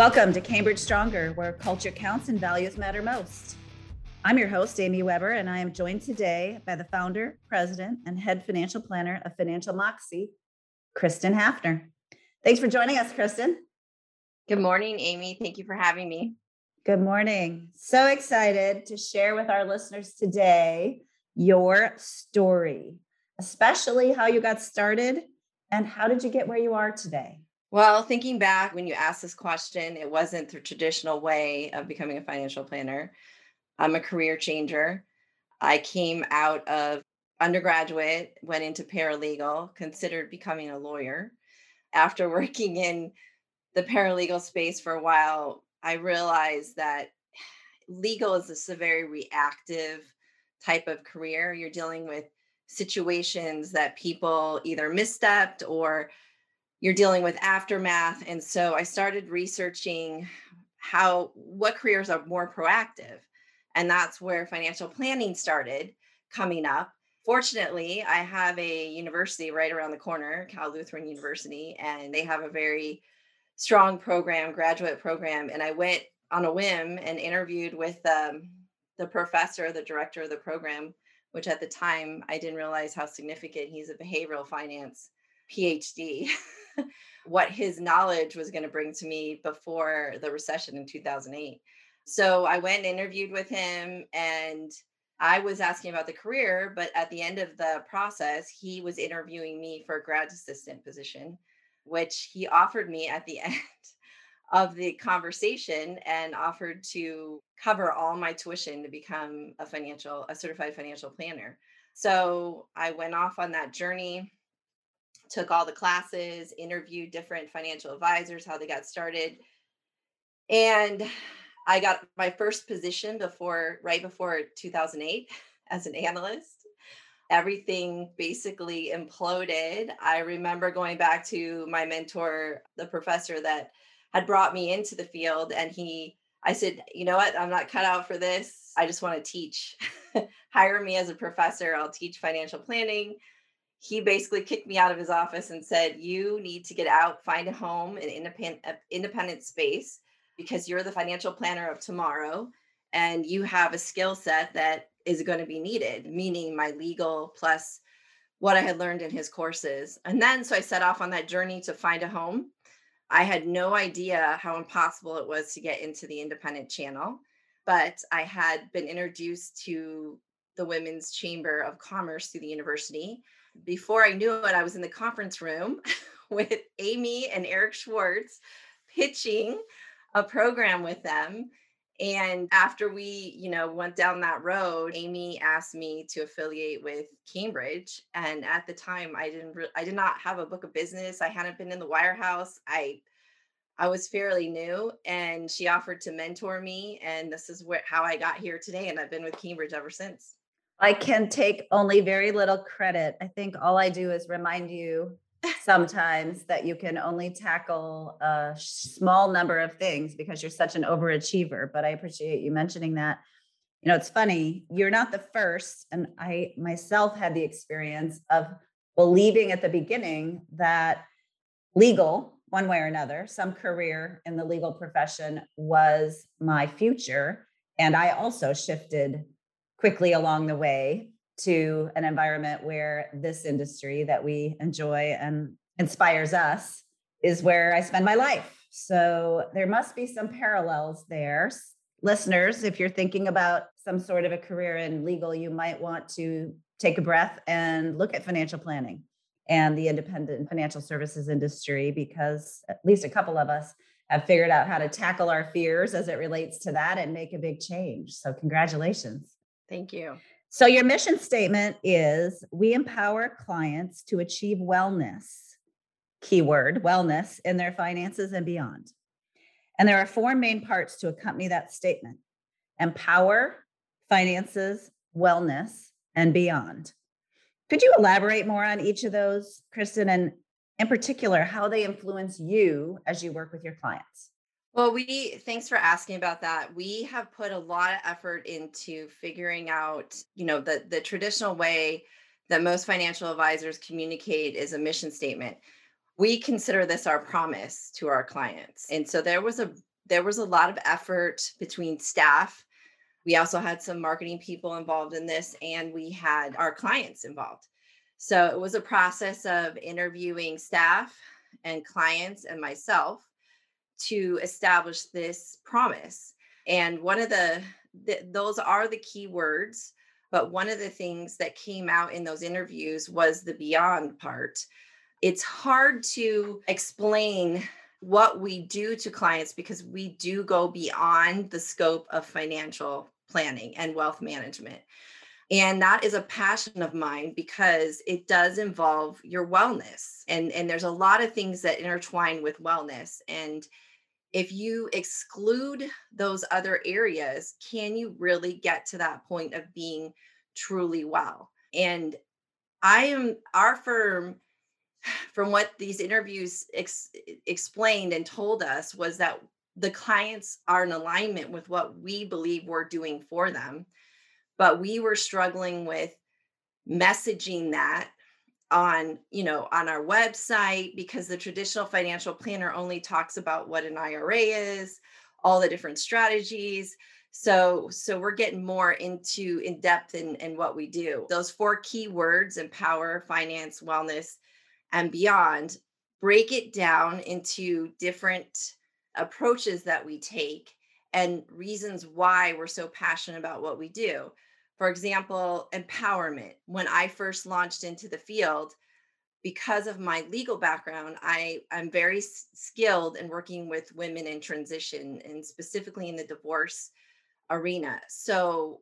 Welcome to Cambridge Stronger, where culture counts and values matter most. I'm your host, Amy Webber, and I am joined today by the founder, president, and head financial planner of Financial Moxie, Kristen Hafner. Thanks for joining us, Kristen. Good morning, Amy. Thank you for having me. Good morning. So excited to share with our listeners today your story, especially how you got started and how did you get where you are today? Well, thinking back when you asked this question, it wasn't the traditional way of becoming a financial planner. I'm a career changer. I came out of undergraduate, went into paralegal, considered becoming a lawyer. After working in the paralegal space for a while, I realized that legal is this a very reactive type of career. You're dealing with situations that people either misstepped or you're dealing with aftermath. And so I started researching how what careers are more proactive. And that's where financial planning started coming up. Fortunately, I have a university right around the corner, Cal Lutheran University, and they have a very strong program, graduate program. And I went on a whim and interviewed with um, the professor, the director of the program, which at the time I didn't realize how significant he's a behavioral finance PhD. what his knowledge was going to bring to me before the recession in 2008. So I went and interviewed with him and I was asking about the career, but at the end of the process, he was interviewing me for a grad assistant position, which he offered me at the end of the conversation and offered to cover all my tuition to become a financial, a certified financial planner. So I went off on that journey took all the classes, interviewed different financial advisors, how they got started. And I got my first position before, right before 2008 as an analyst. Everything basically imploded. I remember going back to my mentor, the professor that had brought me into the field, and he, I said, you know what, I'm not cut out for this. I just want to teach. Hire me as a professor. I'll teach financial planning he basically kicked me out of his office and said, "You need to get out, find a home, an independent independent space, because you're the financial planner of tomorrow, and you have a skill set that is going to be needed." Meaning my legal plus what I had learned in his courses, and then so I set off on that journey to find a home. I had no idea how impossible it was to get into the independent channel, but I had been introduced to the Women's Chamber of Commerce through the university before I knew it, I was in the conference room with Amy and Eric Schwartz pitching a program with them. And after we, you know, went down that road, Amy asked me to affiliate with Cambridge. And at the time, I didn't, re- I did not have a book of business. I hadn't been in the wirehouse. I, I was fairly new, and she offered to mentor me. And this is where how I got here today. And I've been with Cambridge ever since. I can take only very little credit. I think all I do is remind you sometimes that you can only tackle a small number of things because you're such an overachiever. But I appreciate you mentioning that. You know, it's funny, you're not the first. And I myself had the experience of believing at the beginning that legal, one way or another, some career in the legal profession was my future. And I also shifted quickly along the way to an environment where this industry that we enjoy and inspires us is where I spend my life. So there must be some parallels there. Listeners, if you're thinking about some sort of a career in legal, you might want to take a breath and look at financial planning and the independent financial services industry because at least a couple of us have figured out how to tackle our fears as it relates to that and make a big change. So, congratulations. Thank you. So, your mission statement is we empower clients to achieve wellness, keyword wellness, in their finances and beyond. And there are four main parts to accompany that statement empower, finances, wellness, and beyond. Could you elaborate more on each of those, Kristen, and in particular, how they influence you as you work with your clients? Well, we thanks for asking about that. We have put a lot of effort into figuring out, you know, the the traditional way that most financial advisors communicate is a mission statement. we consider this our promise to our clients. And so there was a there was a lot of effort between staff. We also had some marketing people involved in this and we had our clients involved. So it was a process of interviewing staff and clients and myself to establish this promise. And one of the, the, those are the key words. But one of the things that came out in those interviews was the beyond part. It's hard to explain what we do to clients because we do go beyond the scope of financial planning and wealth management. And that is a passion of mine because it does involve your wellness. And, and there's a lot of things that intertwine with wellness. And if you exclude those other areas, can you really get to that point of being truly well? And I am, our firm, from what these interviews ex- explained and told us, was that the clients are in alignment with what we believe we're doing for them but we were struggling with messaging that on you know on our website because the traditional financial planner only talks about what an IRA is all the different strategies. So so we're getting more into in depth in, in what we do. Those four key words empower finance wellness and beyond break it down into different approaches that we take and reasons why we're so passionate about what we do for example, empowerment. When I first launched into the field, because of my legal background, I, I'm very skilled in working with women in transition and specifically in the divorce arena. So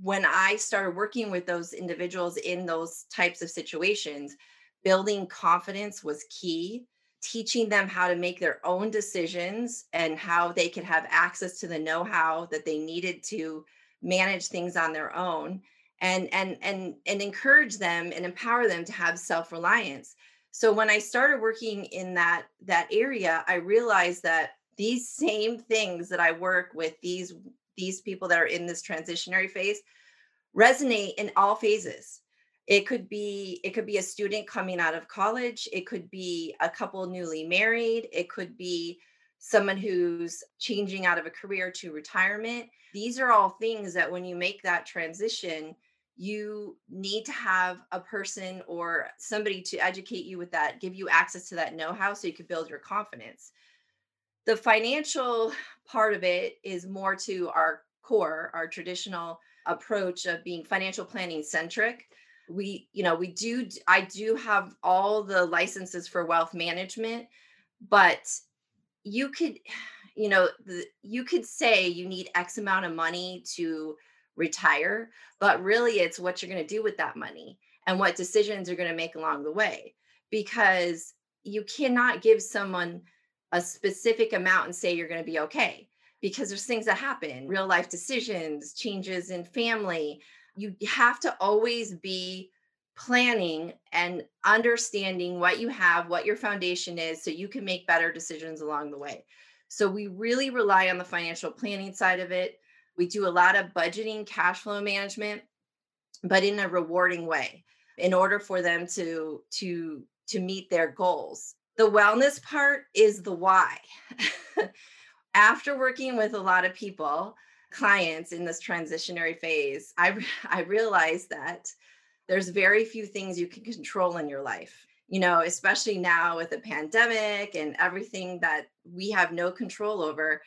when I started working with those individuals in those types of situations, building confidence was key. Teaching them how to make their own decisions and how they could have access to the know how that they needed to manage things on their own and and and and encourage them and empower them to have self-reliance. So when i started working in that that area i realized that these same things that i work with these these people that are in this transitionary phase resonate in all phases. It could be it could be a student coming out of college it could be a couple newly married it could be someone who's changing out of a career to retirement. These are all things that when you make that transition, you need to have a person or somebody to educate you with that, give you access to that know how so you can build your confidence. The financial part of it is more to our core, our traditional approach of being financial planning centric. We, you know, we do, I do have all the licenses for wealth management, but you could you know the, you could say you need x amount of money to retire but really it's what you're going to do with that money and what decisions you're going to make along the way because you cannot give someone a specific amount and say you're going to be okay because there's things that happen real life decisions changes in family. You have to always be planning and understanding what you have, what your foundation is, so you can make better decisions along the way. So, we really rely on the financial planning side of it. We do a lot of budgeting, cash flow management, but in a rewarding way in order for them to to to meet their goals. The wellness part is the why. After working with a lot of people, clients in this transitionary phase, I I realized that there's very few things you can control in your life you know especially now with the pandemic and everything that we have no control over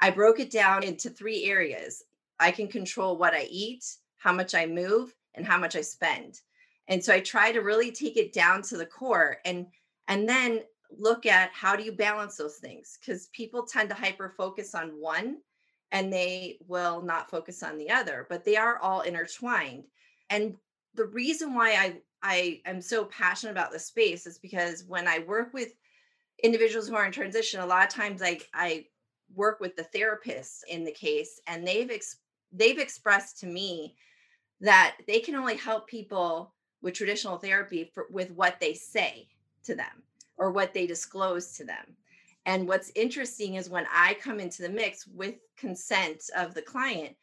i broke it down into three areas. I can control what i eat how much i move and how much i spend. And so i try to really take it down to the core and and then look at how do you balance those things? Because people tend to hyper focus on one and they will not focus on the other but they are all intertwined. And the reason why I I am so passionate about this space is because when I work with individuals who are in transition, a lot of times I I work with the therapists in the case, and they've ex- they've expressed to me that they can only help people with traditional therapy for, with what they say to them or what they disclose to them. And what's interesting is when I come into the mix with consent of the client,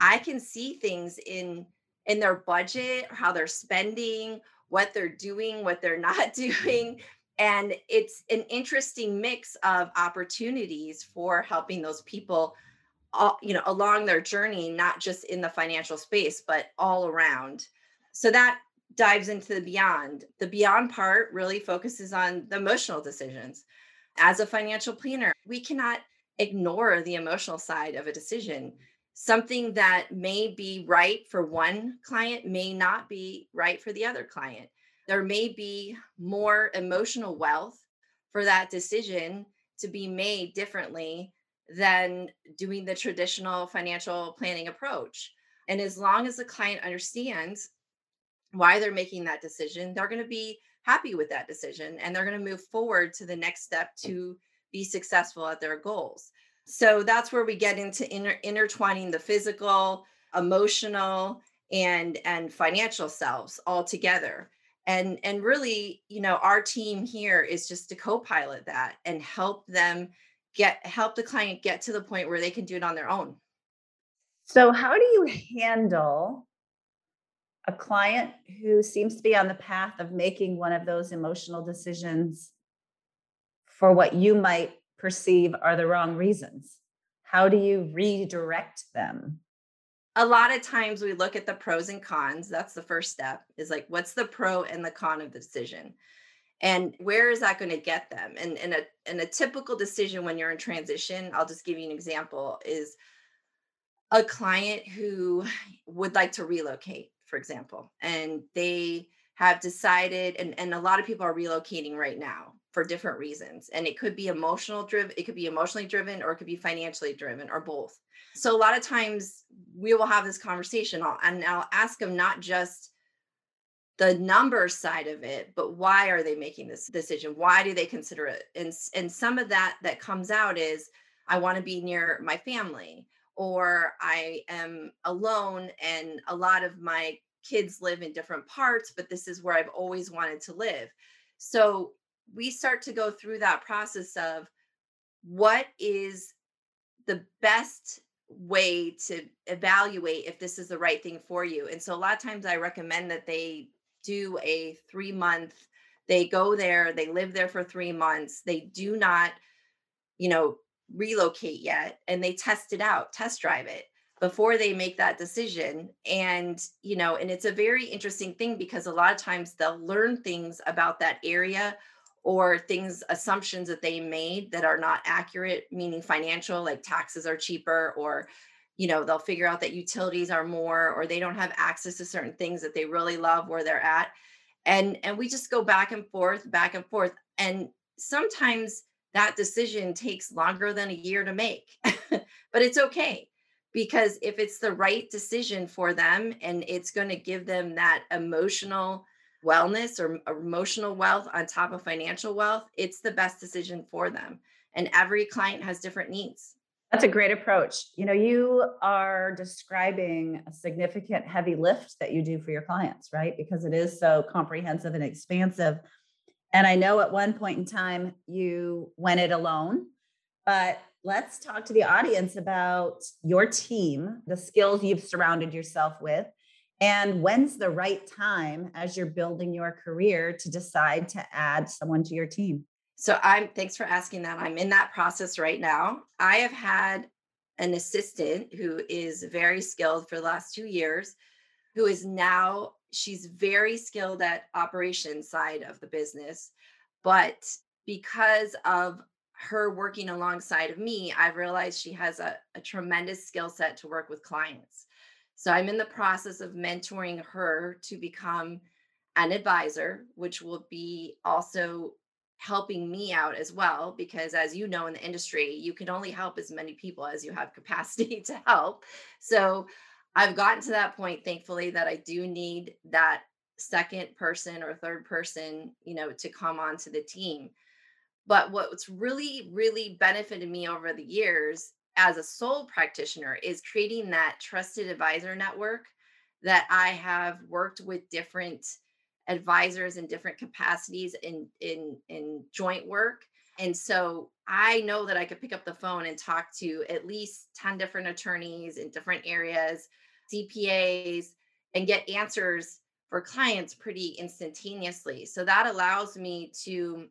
I can see things in in their budget, how they're spending, what they're doing, what they're not mm-hmm. doing. and it's an interesting mix of opportunities for helping those people all, you know along their journey not just in the financial space but all around. So that dives into the beyond. The beyond part really focuses on the emotional decisions. As a financial planner we cannot ignore the emotional side of a decision something that may be right for one client may not be right for the other client there may be more emotional wealth for that decision to be made differently than doing the traditional financial planning approach. And as long as the client understands why they're making that decision, they're going to be happy with that decision and they're going to move forward to the next step to be successful at their goals. So that's where we get into inter- intertwining the physical, emotional, and and financial selves all together. And and really you know our team here is just to co-pilot that and help them get help the client get to the point where they can do it on their own. So how do you handle a client who seems to be on the path of making one of those emotional decisions for what you might perceive are the wrong reasons how do you redirect them a lot of times we look at the pros and cons. That's the first step is like, what's the pro and the con of the decision? And where is that going to get them? And in a in a typical decision when you're in transition, I'll just give you an example, is a client who would like to relocate, for example, and they have decided, and, and a lot of people are relocating right now for different reasons. And it could be emotional driven, it could be emotionally driven, or it could be financially driven, or both. So a lot of times we will have this conversation and I'll ask them not just the number side of it, but why are they making this decision? Why do they consider it? And and some of that that comes out is I want to be near my family or I am alone and a lot of my kids live in different parts, but this is where I've always wanted to live. So we start to go through that process of what is the best way to evaluate if this is the right thing for you. And so a lot of times I recommend that they do a 3 month they go there, they live there for 3 months. They do not you know relocate yet and they test it out, test drive it before they make that decision and you know and it's a very interesting thing because a lot of times they'll learn things about that area or things assumptions that they made that are not accurate meaning financial like taxes are cheaper or you know they'll figure out that utilities are more or they don't have access to certain things that they really love where they're at. And and we just go back and forth back and forth. And sometimes that decision takes longer than a year to make but it's okay because if it's the right decision for them and it's going to give them that emotional wellness or emotional wealth on top of financial wealth, it's the best decision for them. And every client has different needs. That's a great approach. You know, you are describing a significant heavy lift that you do for your clients, right? Because it is so comprehensive and expansive. And I know at one point in time you went it alone, but let's talk to the audience about your team, the skills you've surrounded yourself with, and when's the right time as you're building your career to decide to add someone to your team? So I'm thanks for asking that. I'm in that process right now. I have had an assistant who is very skilled for the last 2 years who is now she's very skilled at operations side of the business but because of her working alongside of me i've realized she has a, a tremendous skill set to work with clients so I'm in the process of mentoring her to become an advisor, which will be also helping me out as well. Because as you know, in the industry, you can only help as many people as you have capacity to help. So I've gotten to that point, thankfully, that I do need that second person or third person, you know, to come onto the team. But what's really, really benefited me over the years as a sole practitioner is creating that trusted advisor network that I have worked with different advisors in different capacities in in in joint work and so I know that I could pick up the phone and talk to at least 10 different attorneys in different areas, CPAs, and get answers for clients pretty instantaneously. So that allows me to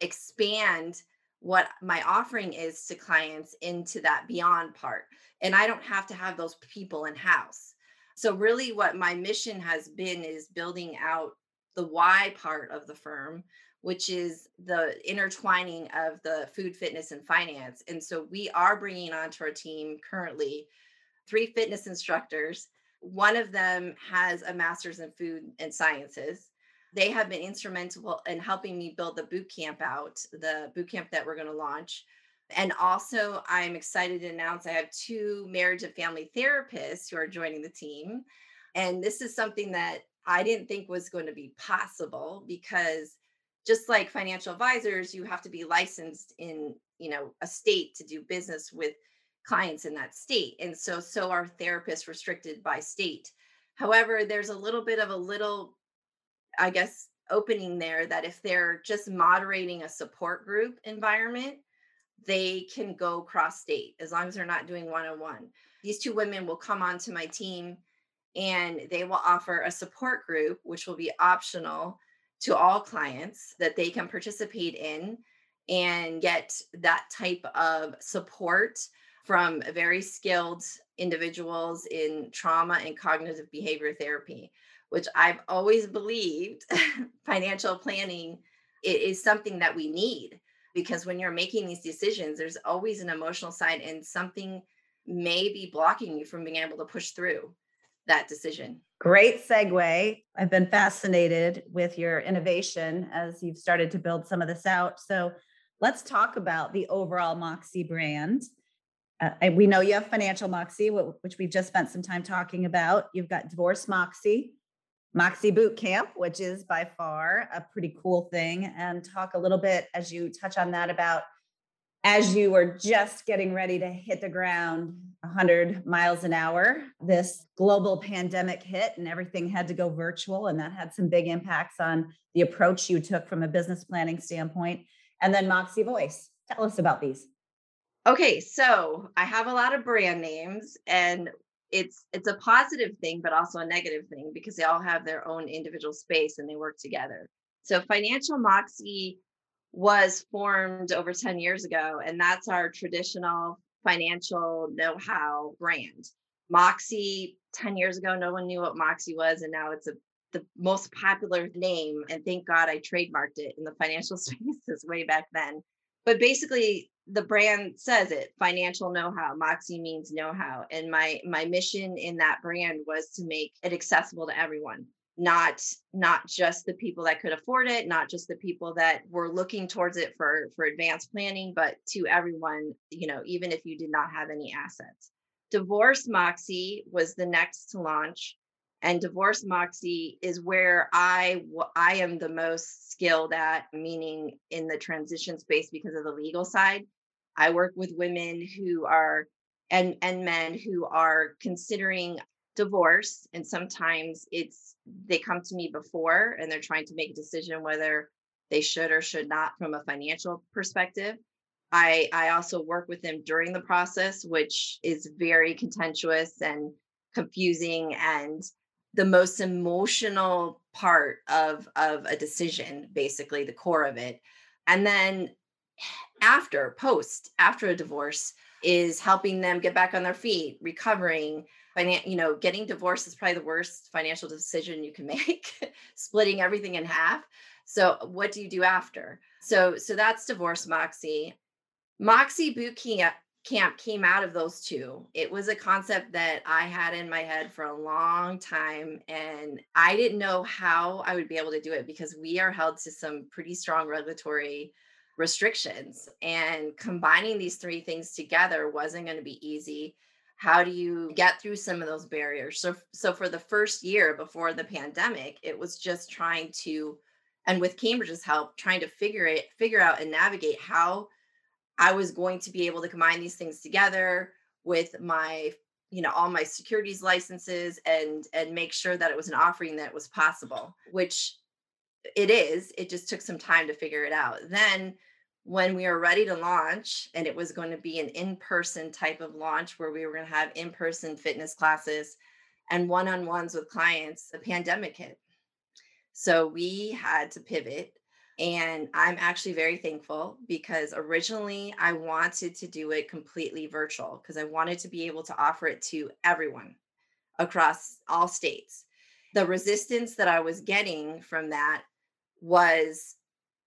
expand what my offering is to clients into that beyond part. And I don't have to have those people in house. So, really, what my mission has been is building out the why part of the firm, which is the intertwining of the food, fitness, and finance. And so, we are bringing onto our team currently three fitness instructors. One of them has a master's in food and sciences they have been instrumental in helping me build the boot camp out, the boot camp that we're going to launch. And also, I'm excited to announce I have two marriage and family therapists who are joining the team. And this is something that I didn't think was going to be possible because just like financial advisors, you have to be licensed in, you know, a state to do business with clients in that state. And so so are therapists restricted by state. However, there's a little bit of a little I guess, opening there that if they're just moderating a support group environment, they can go cross state as long as they're not doing one on one. These two women will come onto my team and they will offer a support group, which will be optional to all clients that they can participate in and get that type of support from very skilled individuals in trauma and cognitive behavior therapy which I've always believed financial planning is something that we need because when you're making these decisions, there's always an emotional side and something may be blocking you from being able to push through that decision. Great segue. I've been fascinated with your innovation as you've started to build some of this out. So let's talk about the overall Moxie brand. Uh, we know you have Financial Moxie, which we've just spent some time talking about. You've got Divorce Moxie, Moxie Boot Camp, which is by far a pretty cool thing, and talk a little bit as you touch on that about as you were just getting ready to hit the ground 100 miles an hour, this global pandemic hit and everything had to go virtual. And that had some big impacts on the approach you took from a business planning standpoint. And then Moxie Voice. Tell us about these. Okay, so I have a lot of brand names, and it's it's a positive thing but also a negative thing because they all have their own individual space and they work together. So financial moxie was formed over 10 years ago and that's our traditional financial know-how brand. Moxie 10 years ago no one knew what moxie was and now it's a the most popular name and thank god i trademarked it in the financial spaces way back then but basically the brand says it financial know-how moxie means know-how and my my mission in that brand was to make it accessible to everyone not not just the people that could afford it not just the people that were looking towards it for for advanced planning but to everyone you know even if you did not have any assets. Divorce moxie was the next to launch and divorce moxie is where i i am the most skilled at meaning in the transition space because of the legal side I work with women who are and and men who are considering divorce and sometimes it's they come to me before and they're trying to make a decision whether they should or should not from a financial perspective. I I also work with them during the process which is very contentious and confusing and the most emotional part of of a decision basically the core of it. And then after post after a divorce is helping them get back on their feet recovering you know getting divorced is probably the worst financial decision you can make splitting everything in half so what do you do after so so that's divorce moxie moxie boot camp camp came out of those two. It was a concept that I had in my head for a long time and I didn't know how I would be able to do it because we are held to some pretty strong regulatory restrictions and combining these three things together wasn't going to be easy how do you get through some of those barriers so so for the first year before the pandemic it was just trying to and with cambridge's help trying to figure it figure out and navigate how i was going to be able to combine these things together with my you know all my securities licenses and and make sure that it was an offering that was possible which it is it just took some time to figure it out. Then when we were ready to launch and it was going to be an in-person type of launch where we were going to have in-person fitness classes and one-on-ones with clients the pandemic hit. So we had to pivot And I'm actually very thankful because originally I wanted to do it completely virtual because I wanted to be able to offer it to everyone across all states. The resistance that I was getting from that was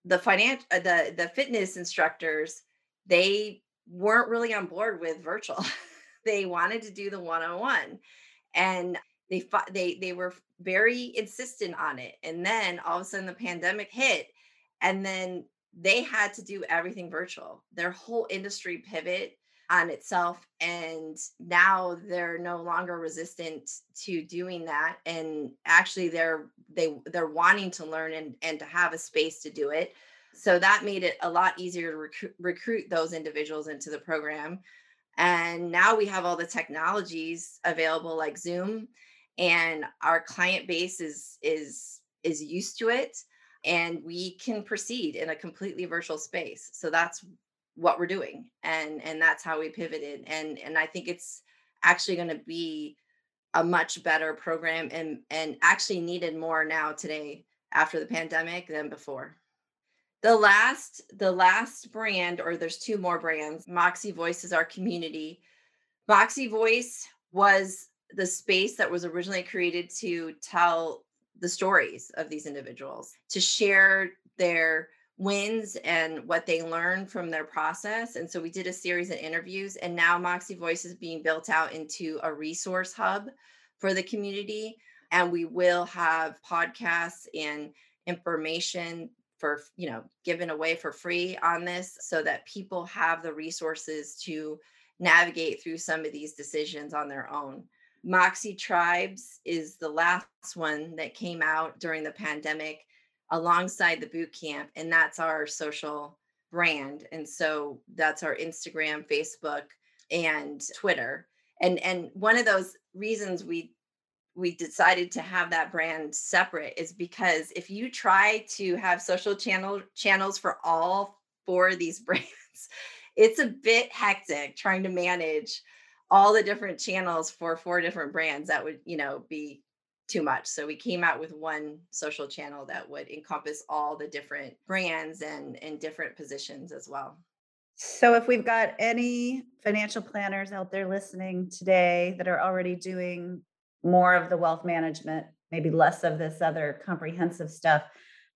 the financial uh, the the fitness instructors they weren't really on board with virtual. they wanted to do the one-on-one and they they they were very insistent on it. And then all of a sudden the pandemic hit and then they had to do everything virtual. Their whole industry pivot on itself and now they're no longer resistant to doing that and actually they're they they're wanting to learn and and to have a space to do it so that made it a lot easier to recruit, recruit those individuals into the program and now we have all the technologies available like zoom and our client base is is is used to it and we can proceed in a completely virtual space so that's what we're doing and and that's how we pivoted and and i think it's actually going to be a much better program and and actually needed more now today after the pandemic than before. The last the last brand or there's two more brands moxie voice is our community. Moxie voice was the space that was originally created to tell the stories of these individuals to share their wins and what they learned from their process. And so we did a series of interviews, and now Moxie Voice is being built out into a resource hub for the community. And we will have podcasts and information for, you know, given away for free on this so that people have the resources to navigate through some of these decisions on their own. Moxie Tribes is the last one that came out during the pandemic alongside the boot camp and that's our social brand and so that's our instagram facebook and twitter. And and one of those reasons we we decided to have that brand separate is because if you try to have social channel channels for all four of these brands it's a bit hectic trying to manage all the different channels for four different brands that would you know be too much. So we came out with one social channel that would encompass all the different brands and and different positions as well. So if we've got any financial planners out there listening today that are already doing more of the wealth management, maybe less of this other comprehensive stuff,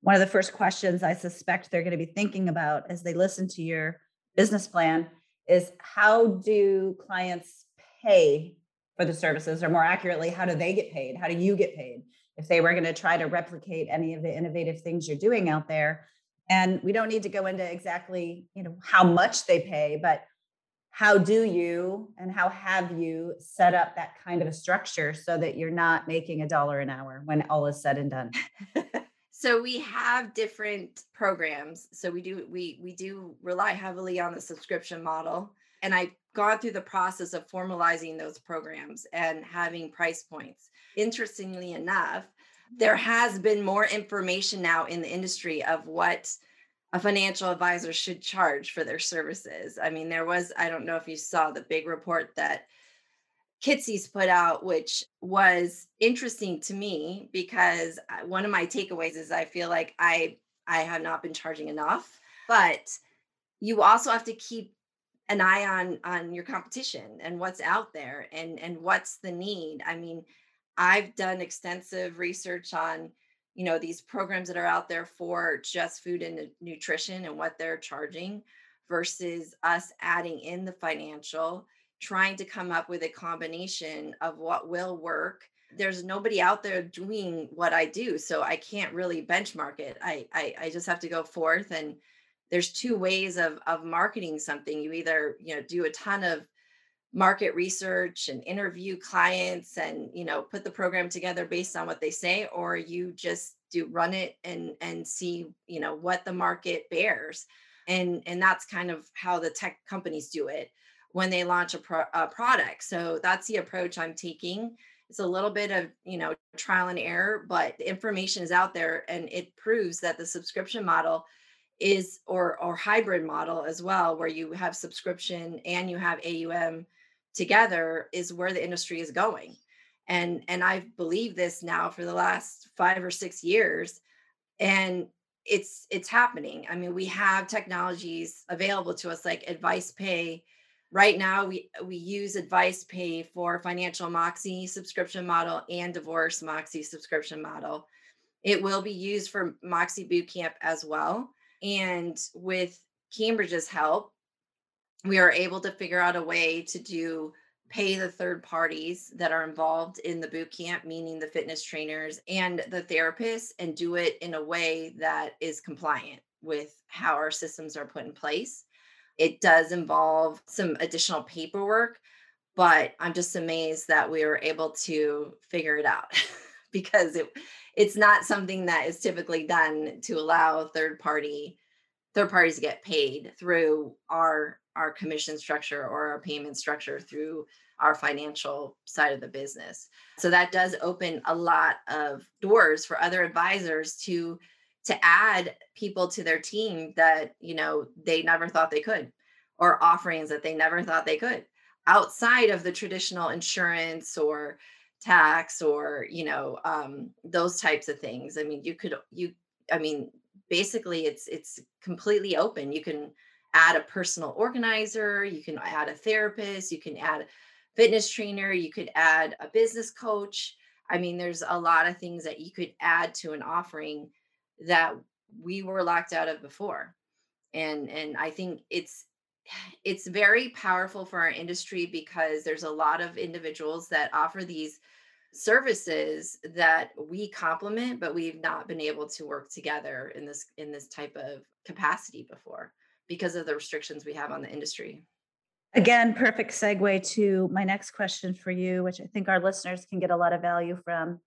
one of the first questions I suspect they're going to be thinking about as they listen to your business plan is how do clients pay for the services or more accurately how do they get paid? How do you get paid? If they were going to try to replicate any of the innovative things you're doing out there and we don't need to go into exactly you know how much they pay but how do you and how have you set up that kind of a structure so that you're not making a dollar an hour when all is said and done? So we have different programs. So we do we we do rely heavily on the subscription model and I've gone through the process of formalizing those programs and having price points. Interestingly enough, there has been more information now in the industry of what a financial advisor should charge for their services. I mean, there was, I don't know if you saw the big report that Kitces put out, which was interesting to me because uh, one of my takeaways is I feel like I I have not been charging enough, but you also have to keep an eye on on your competition and what's out there and and what's the need. I mean i've done extensive research on you know these programs that are out there for just food and nutrition and what they're charging versus us adding in the financial trying to come up with a combination of what will work. There's nobody out there doing what i do so i can't really benchmark it. I i, I just have to go forth and there's two ways of of marketing something. You either you know do a ton of market research and interview clients and you know put the program together based on what they say or you just do run it and and see you know what the market bears. And and that's kind of how the tech companies do it when they launch a, pro- a product. So that's the approach i'm taking. It's a little bit of you know trial and error but the information is out there and it proves that the subscription model is or or hybrid model as well where you have subscription and you have AUM together is where the industry is going and and I've believed this now for the last 5 or 6 years and it's it's happening. I mean, we have technologies available to us like AdvicePay. Right now, we we use AdvicePay for financial Moxie subscription model and divorce Moxie subscription model. It will be used for Moxie Bootcamp as well. And with Cambridge's help, we are able to figure out a way to do pay the third parties that are involved in the boot camp, meaning the fitness trainers and the therapists, and do it in a way that is compliant with how our systems are put in place. It does involve some additional paperwork, but I'm just amazed that we were able to figure it out because it it's not something that is typically done to allow third party third parties to get paid through our our commission structure or our payment structure through our financial side of the business. So that does open a lot of doors for other advisors to to add people to their team that, you know, they never thought they could or offerings that they never thought they could outside of the traditional insurance or tax or, you know, um, those types of things. I mean, you could you I mean, basically it's it's completely open. You can add a personal organizer, you can add a therapist, you can add a fitness trainer, you could add a business coach. I mean, there's a lot of things that you could add to an offering that we were locked out of before. And and I think it's it's very powerful for our industry because there's a lot of individuals that offer these services that we complement but we've not been able to work together in this in this type of capacity before because of the restrictions we have on the industry. Again, perfect segue to my next question for you, which I think our listeners can get a lot of value from.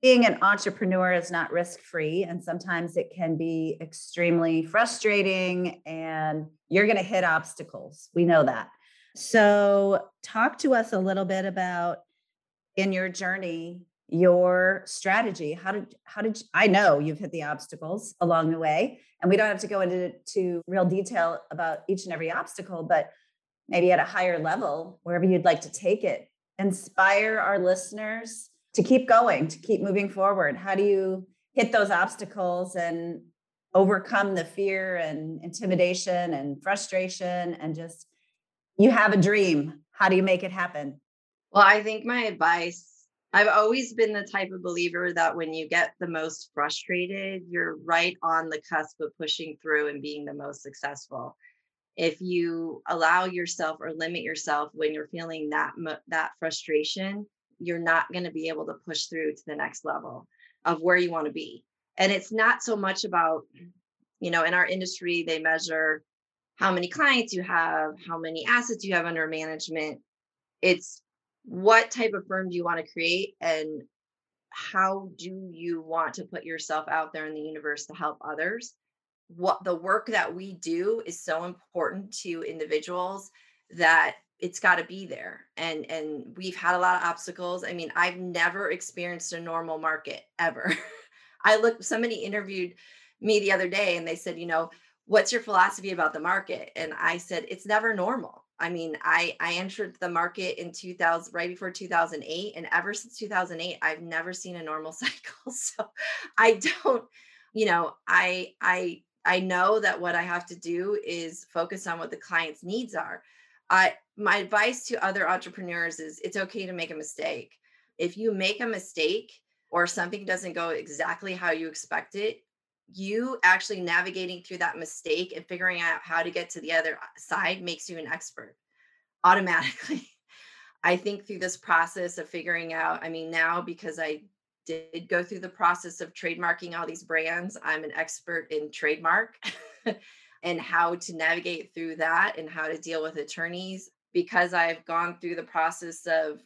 Being an entrepreneur is not risk free, and sometimes it can be extremely frustrating, and you're going to hit obstacles. We know that. So, talk to us a little bit about in your journey your strategy? How did how did you, i know you've hit the obstacles along the way and we don't have to go into to real detail about each and every obstacle but maybe at a higher level wherever you'd like to take it inspire our listeners to keep going to keep moving forward. How do you hit those obstacles and overcome the fear and intimidation and frustration and just you have a dream. How do you make it happen well i think my advice I've always been the type of believer that when you get the most frustrated, you're right on the cusp of pushing through and being the most successful. If you allow yourself or limit yourself when you're feeling that that frustration, you're not going to be able to push through to the next level of where you want to be. And it's not so much about you know, in our industry they measure how many clients you have, how many assets you have under management. It's what type of firm do you want to create and how do you want to put yourself out there in the universe to help others? What the work that we do is so important to individuals that it's got to be there and and we've had a lot of obstacles. I mean i've never experienced a normal market ever. I looked somebody interviewed me the other day and they said you know what's your philosophy about the market? And i said it's never normal I mean, I I entered the market in 2000 right before 2008 and ever since 2008 I've never seen a normal cycle. So I don't you know, I I I know that what I have to do is focus on what the client's needs are. I my advice to other entrepreneurs is it's okay to make a mistake. If you make a mistake or something doesn't go exactly how you expect it, you actually navigating through that mistake and figuring out how to get to the other uh, side makes you an expert automatically. I think through this process of figuring out, I mean, now because I did go through the process of trademarking all these brands, I'm an expert in trademark and how to navigate through that and how to deal with attorneys. Because I've gone through the process of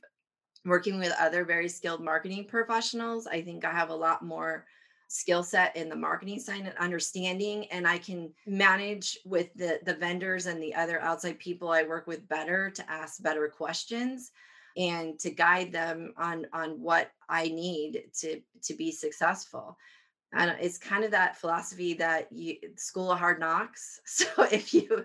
working with other very skilled marketing professionals, I think I have a lot more skill set in the marketing side and understanding and i can manage with the the vendors and the other outside people i work with better to ask better questions and to guide them on on what i need to to be successful. And it's kind of that philosophy that you school of hard knocks. So if you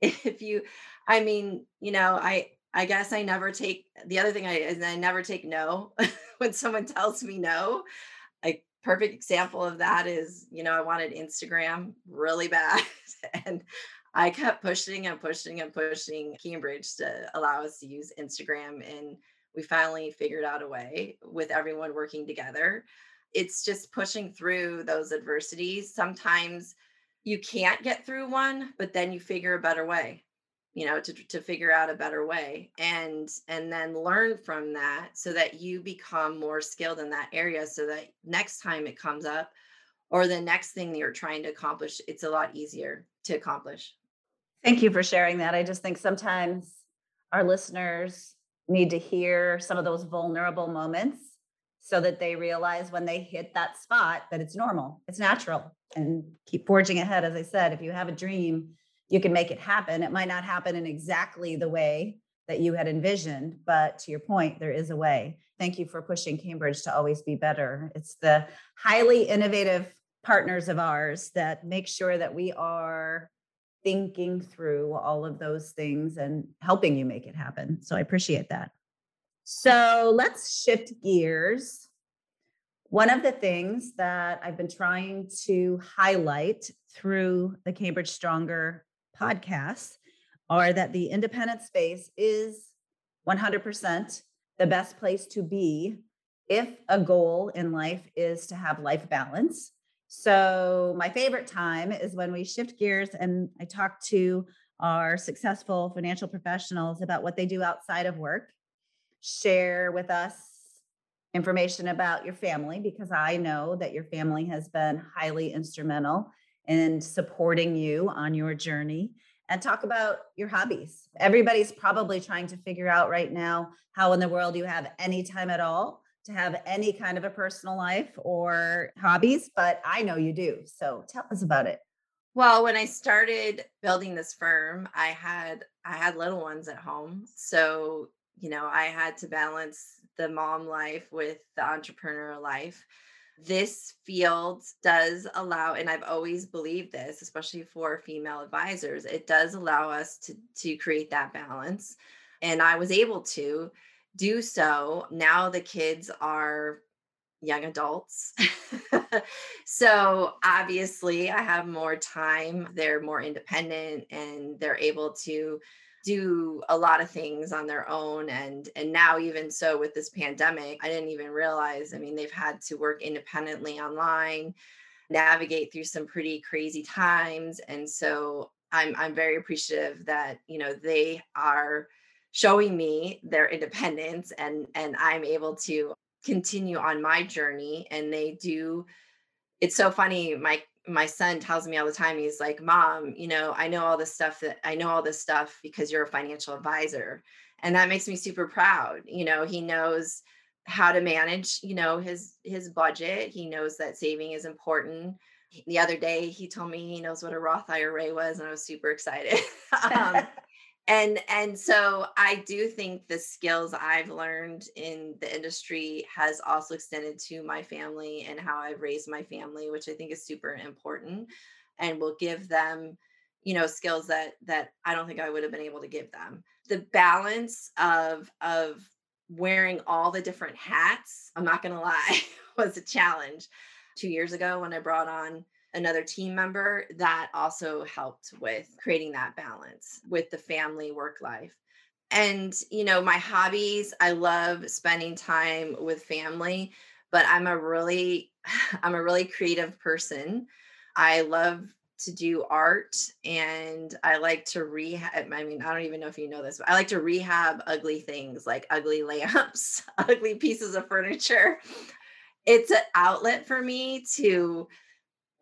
if you i mean you know i i guess i never take the other thing i is i never take no when someone tells me no perfect example of that is, you know, I wanted Instagram really bad. and I kept pushing and pushing and pushing Cambridge to allow us to use Instagram. And we finally figured out a way with everyone working together. It's just pushing through those adversities. Sometimes you can't get through one, but then you figure a better way you know to, to figure out a better way and and then learn from that so that you become more skilled in that area so that next time it comes up or the next thing you're trying to accomplish it's a lot easier to accomplish. Thank you for sharing that. I just think sometimes our listeners need to hear some of those vulnerable moments so that they realize when they hit that spot that it's normal it's natural and keep forging ahead as i said if you have a dream you can make it happen. It might not happen in exactly the way that you had envisioned, but to your point, there is a way. Thank you for pushing Cambridge to always be better. It's the highly innovative partners of ours that make sure that we are thinking through all of those things and helping you make it happen. So I appreciate that. So let's shift gears. One of the things that I've been trying to highlight through the Cambridge Stronger podcasts are that the independent space is 100% the best place to be if a goal in life is to have life balance. So, my favorite time is when we shift gears and I talk to our successful financial professionals about what they do outside of work, share with us information about your family, because I know that your family has been highly instrumental and supporting you on your journey and talk about your hobbies. Everybody's probably trying to figure out right now how in the world you have any time at all to have any kind of a personal life or hobbies, but I know you do. So tell us about it. Well, when I started building this firm, I had I had little ones at home. So, you know, I had to balance the mom life with the entrepreneur life this field does allow and i've always believed this especially for female advisors it does allow us to to create that balance and i was able to do so. Now the kids are young adults. So obviously i have more time they're more independent and they're able to do a lot of things on their own and and now even so with this pandemic i didn't even realize i mean they've had to work independently online navigate through some pretty crazy times and so i'm i'm very appreciative that you know they are showing me their independence and and i'm able to continue on my journey and they do it's so funny my my son tells me all the time he's like mom you know i know all this stuff that i know all this stuff because you're a financial advisor. And that makes me super proud you know he knows how to manage you know his his budget he knows that saving is important. The other day he told me he knows what a roth ira was and i was super excited. Um, and and so i do think the skills i've learned in the industry has also extended to my family and how i've raised my family which i think is super important and will give them you know skills that that i don't think i would have been able to give them. The balance of of wearing all the different hats i'm not going to lie was a challenge. Two years ago when i brought on another team member that also helped with creating that balance with the family work life. And you know my hobbies i love spending time with family but i'm a really i'm a really creative person. I love to do art and i like to rehab i mean i don't even know if you know this but i like to rehab ugly things like ugly lamps ugly pieces of furniture. It's an outlet for me to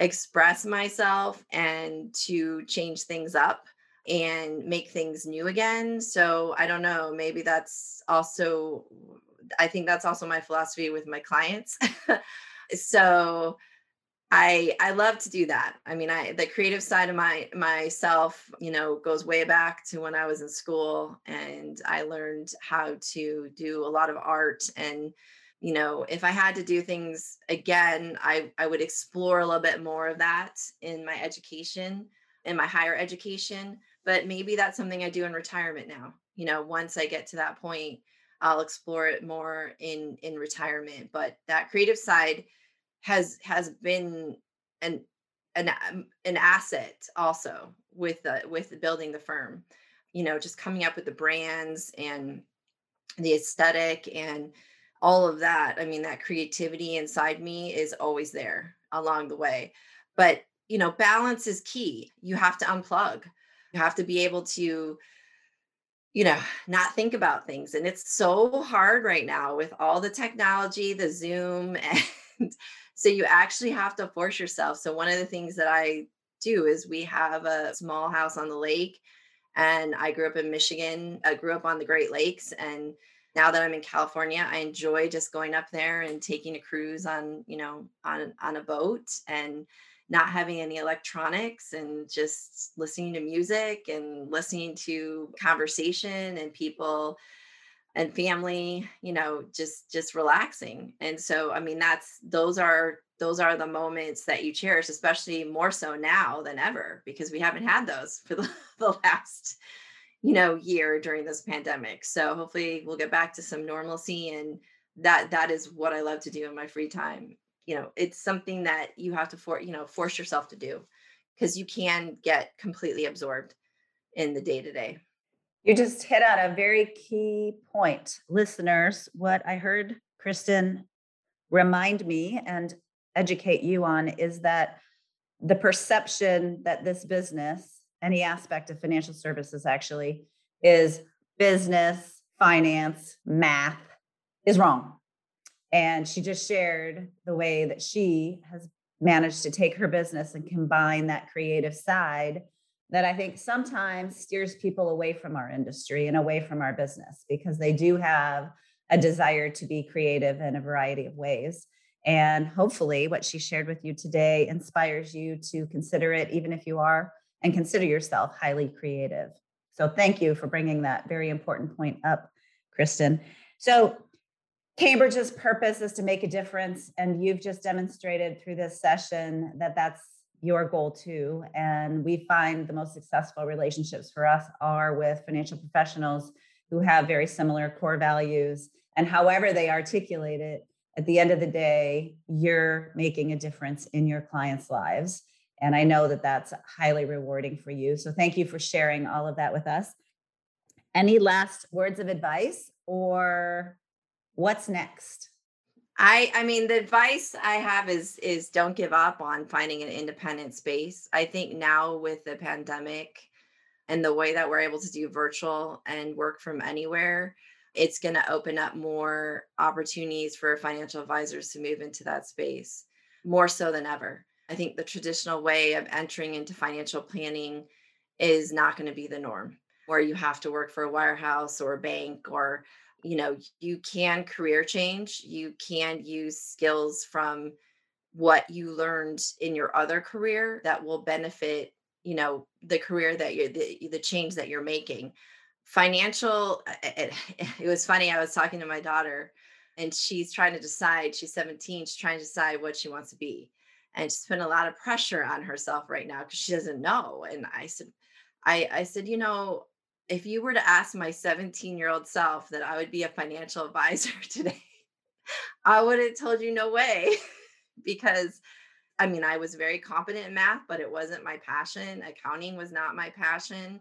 express myself and to change things up and make things new again. So I don't know, maybe that's also I think that's also my philosophy with my clients. so I I love to do that. I mean, I the creative side of my myself, you know, goes way back to when I was in school and I learned how to do a lot of art and you know if i had to do things again i i would explore a little bit more of that in my education in my higher education but maybe that's something i do in retirement now. You know once i get to that point i'll explore it more in in retirement but that creative side has has been an an um, an asset also with the with building the firm. You know just coming up with the brands and the aesthetic and all of that i mean that creativity inside me is always there along the way but you know balance is key you have to unplug you have to be able to you know not think about things and it's so hard right now with all the technology the zoom and so you actually have to force yourself so one of the things that i do is we have a small house on the lake and i grew up in michigan i grew up on the great lakes and now that i'm in california i enjoy just going up there and taking a cruise on you know on on a boat and not having any electronics and just listening to music and listening to conversation and people and family you know just just relaxing. And so i mean that's those are those are the moments that you cherish especially more so now than ever because we haven't had those for the, the last you know year during this pandemic. So hopefully we'll get back to some normalcy and that that is what i love to do in my free time. You know it's something that you have to for you know force yourself to do because you can get completely absorbed in the day to day. You just hit on a very key point listeners. What i heard kristen remind me and educate you on is that the perception that this business any aspect of financial services actually is business finance math is wrong and she just shared the way that she has managed to take her business and combine that creative side that I think sometimes steers people away from our industry and away from our business because they do have a desire to be creative in a variety of ways. And hopefully, what she shared with you today inspires you to consider it, even if you are and consider yourself highly creative. So, thank you for bringing that very important point up, Kristen. So, Cambridge's purpose is to make a difference. And you've just demonstrated through this session that that's your goal too. And we find the most successful relationships for us are with financial professionals who have very similar core values. And however they articulate it, at the end of the day, you're making a difference in your clients' lives. And I know that that's highly rewarding for you. So thank you for sharing all of that with us. Any last words of advice or what's next? I I mean the advice I have is is don't give up on finding an independent space. I think now with the pandemic and the way that we're able to do virtual and work from anywhere, it's going to open up more opportunities for financial advisors to move into that space more so than ever. I think the traditional way of entering into financial planning is not going to be the norm where you have to work for a wirehouse or a bank or you know you can career change you can use skills from what you learned in your other career that will benefit you know the career that you're the, the change that you're making. Financial it, it was funny i was talking to my daughter and she's trying to decide she's 17 she's trying to decide what she wants to be and she's putting a lot of pressure on herself right now because she doesn't know and i said i i said you know if you were to ask my 17 year old self that I would be a financial advisor today, I would have told you no way because I mean, I was very competent in math, but it wasn't my passion. Accounting was not my passion,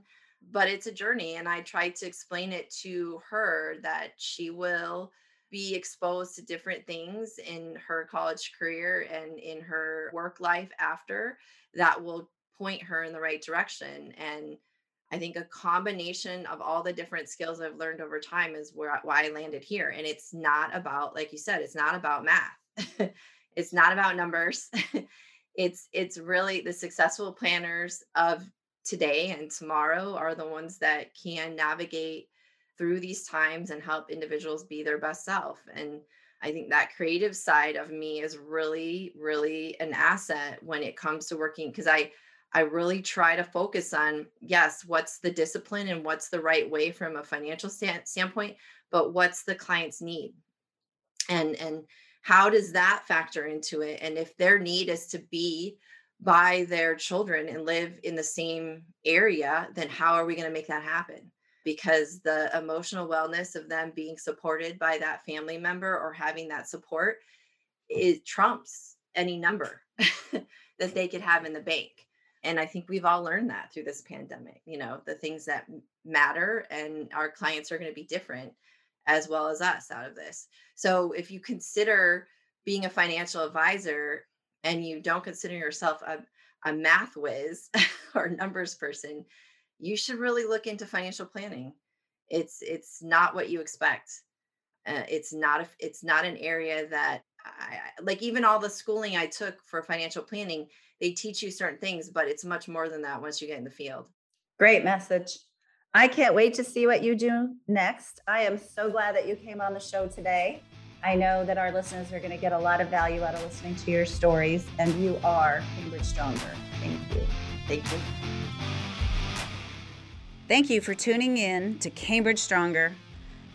but it's a journey. And I tried to explain it to her that she will be exposed to different things in her college career and in her work life after that will point her in the right direction. And I think a combination of all the different skills I've learned over time is where why I landed here. And it's not about, like you said, it's not about math. it's not about numbers. it's it's really the successful planners of today and tomorrow are the ones that can navigate through these times and help individuals be their best self. And I think that creative side of me is really, really an asset when it comes to working because I I really try to focus on yes, what's the discipline and what's the right way from a financial stand, standpoint, but what's the client's need, and and how does that factor into it? And if their need is to be by their children and live in the same area, then how are we going to make that happen? Because the emotional wellness of them being supported by that family member or having that support it trumps any number that they could have in the bank. And I think we've all learned that through this pandemic, you know, the things that matter and our clients are going to be different as well as us out of this. So if you consider being a financial advisor and you don't consider yourself a, a math whiz or numbers person, you should really look into financial planning. It's it's not what you expect. Uh, it's not a, it's not an area that I, like even all the schooling I took for financial planning, they teach you certain things, but it's much more than that once you get in the field. Great message. I can't wait to see what you do next. I am so glad that you came on the show today. I know that our listeners are going to get a lot of value out of listening to your stories, and you are Cambridge Stronger. Thank you. Thank you. Thank you for tuning in to Cambridge Stronger.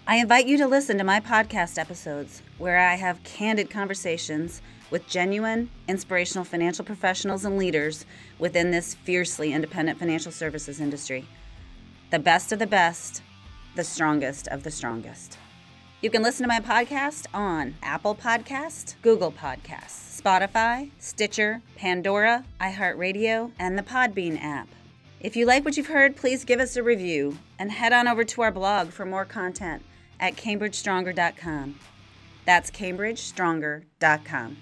I invite you to listen to my podcast episodes where I have candid conversations with genuine, inspirational financial professionals and leaders within this fiercely independent financial services industry. The best of the best, the strongest of the strongest. You can listen to my podcast on Apple Podcast, Google Podcasts, Spotify, Stitcher, Pandora, iHeartRadio, and the Podbean app. If you like what you've heard, please give us a review and head on over to our blog for more content at cambridgestronger.com. That's cambridgestronger.com.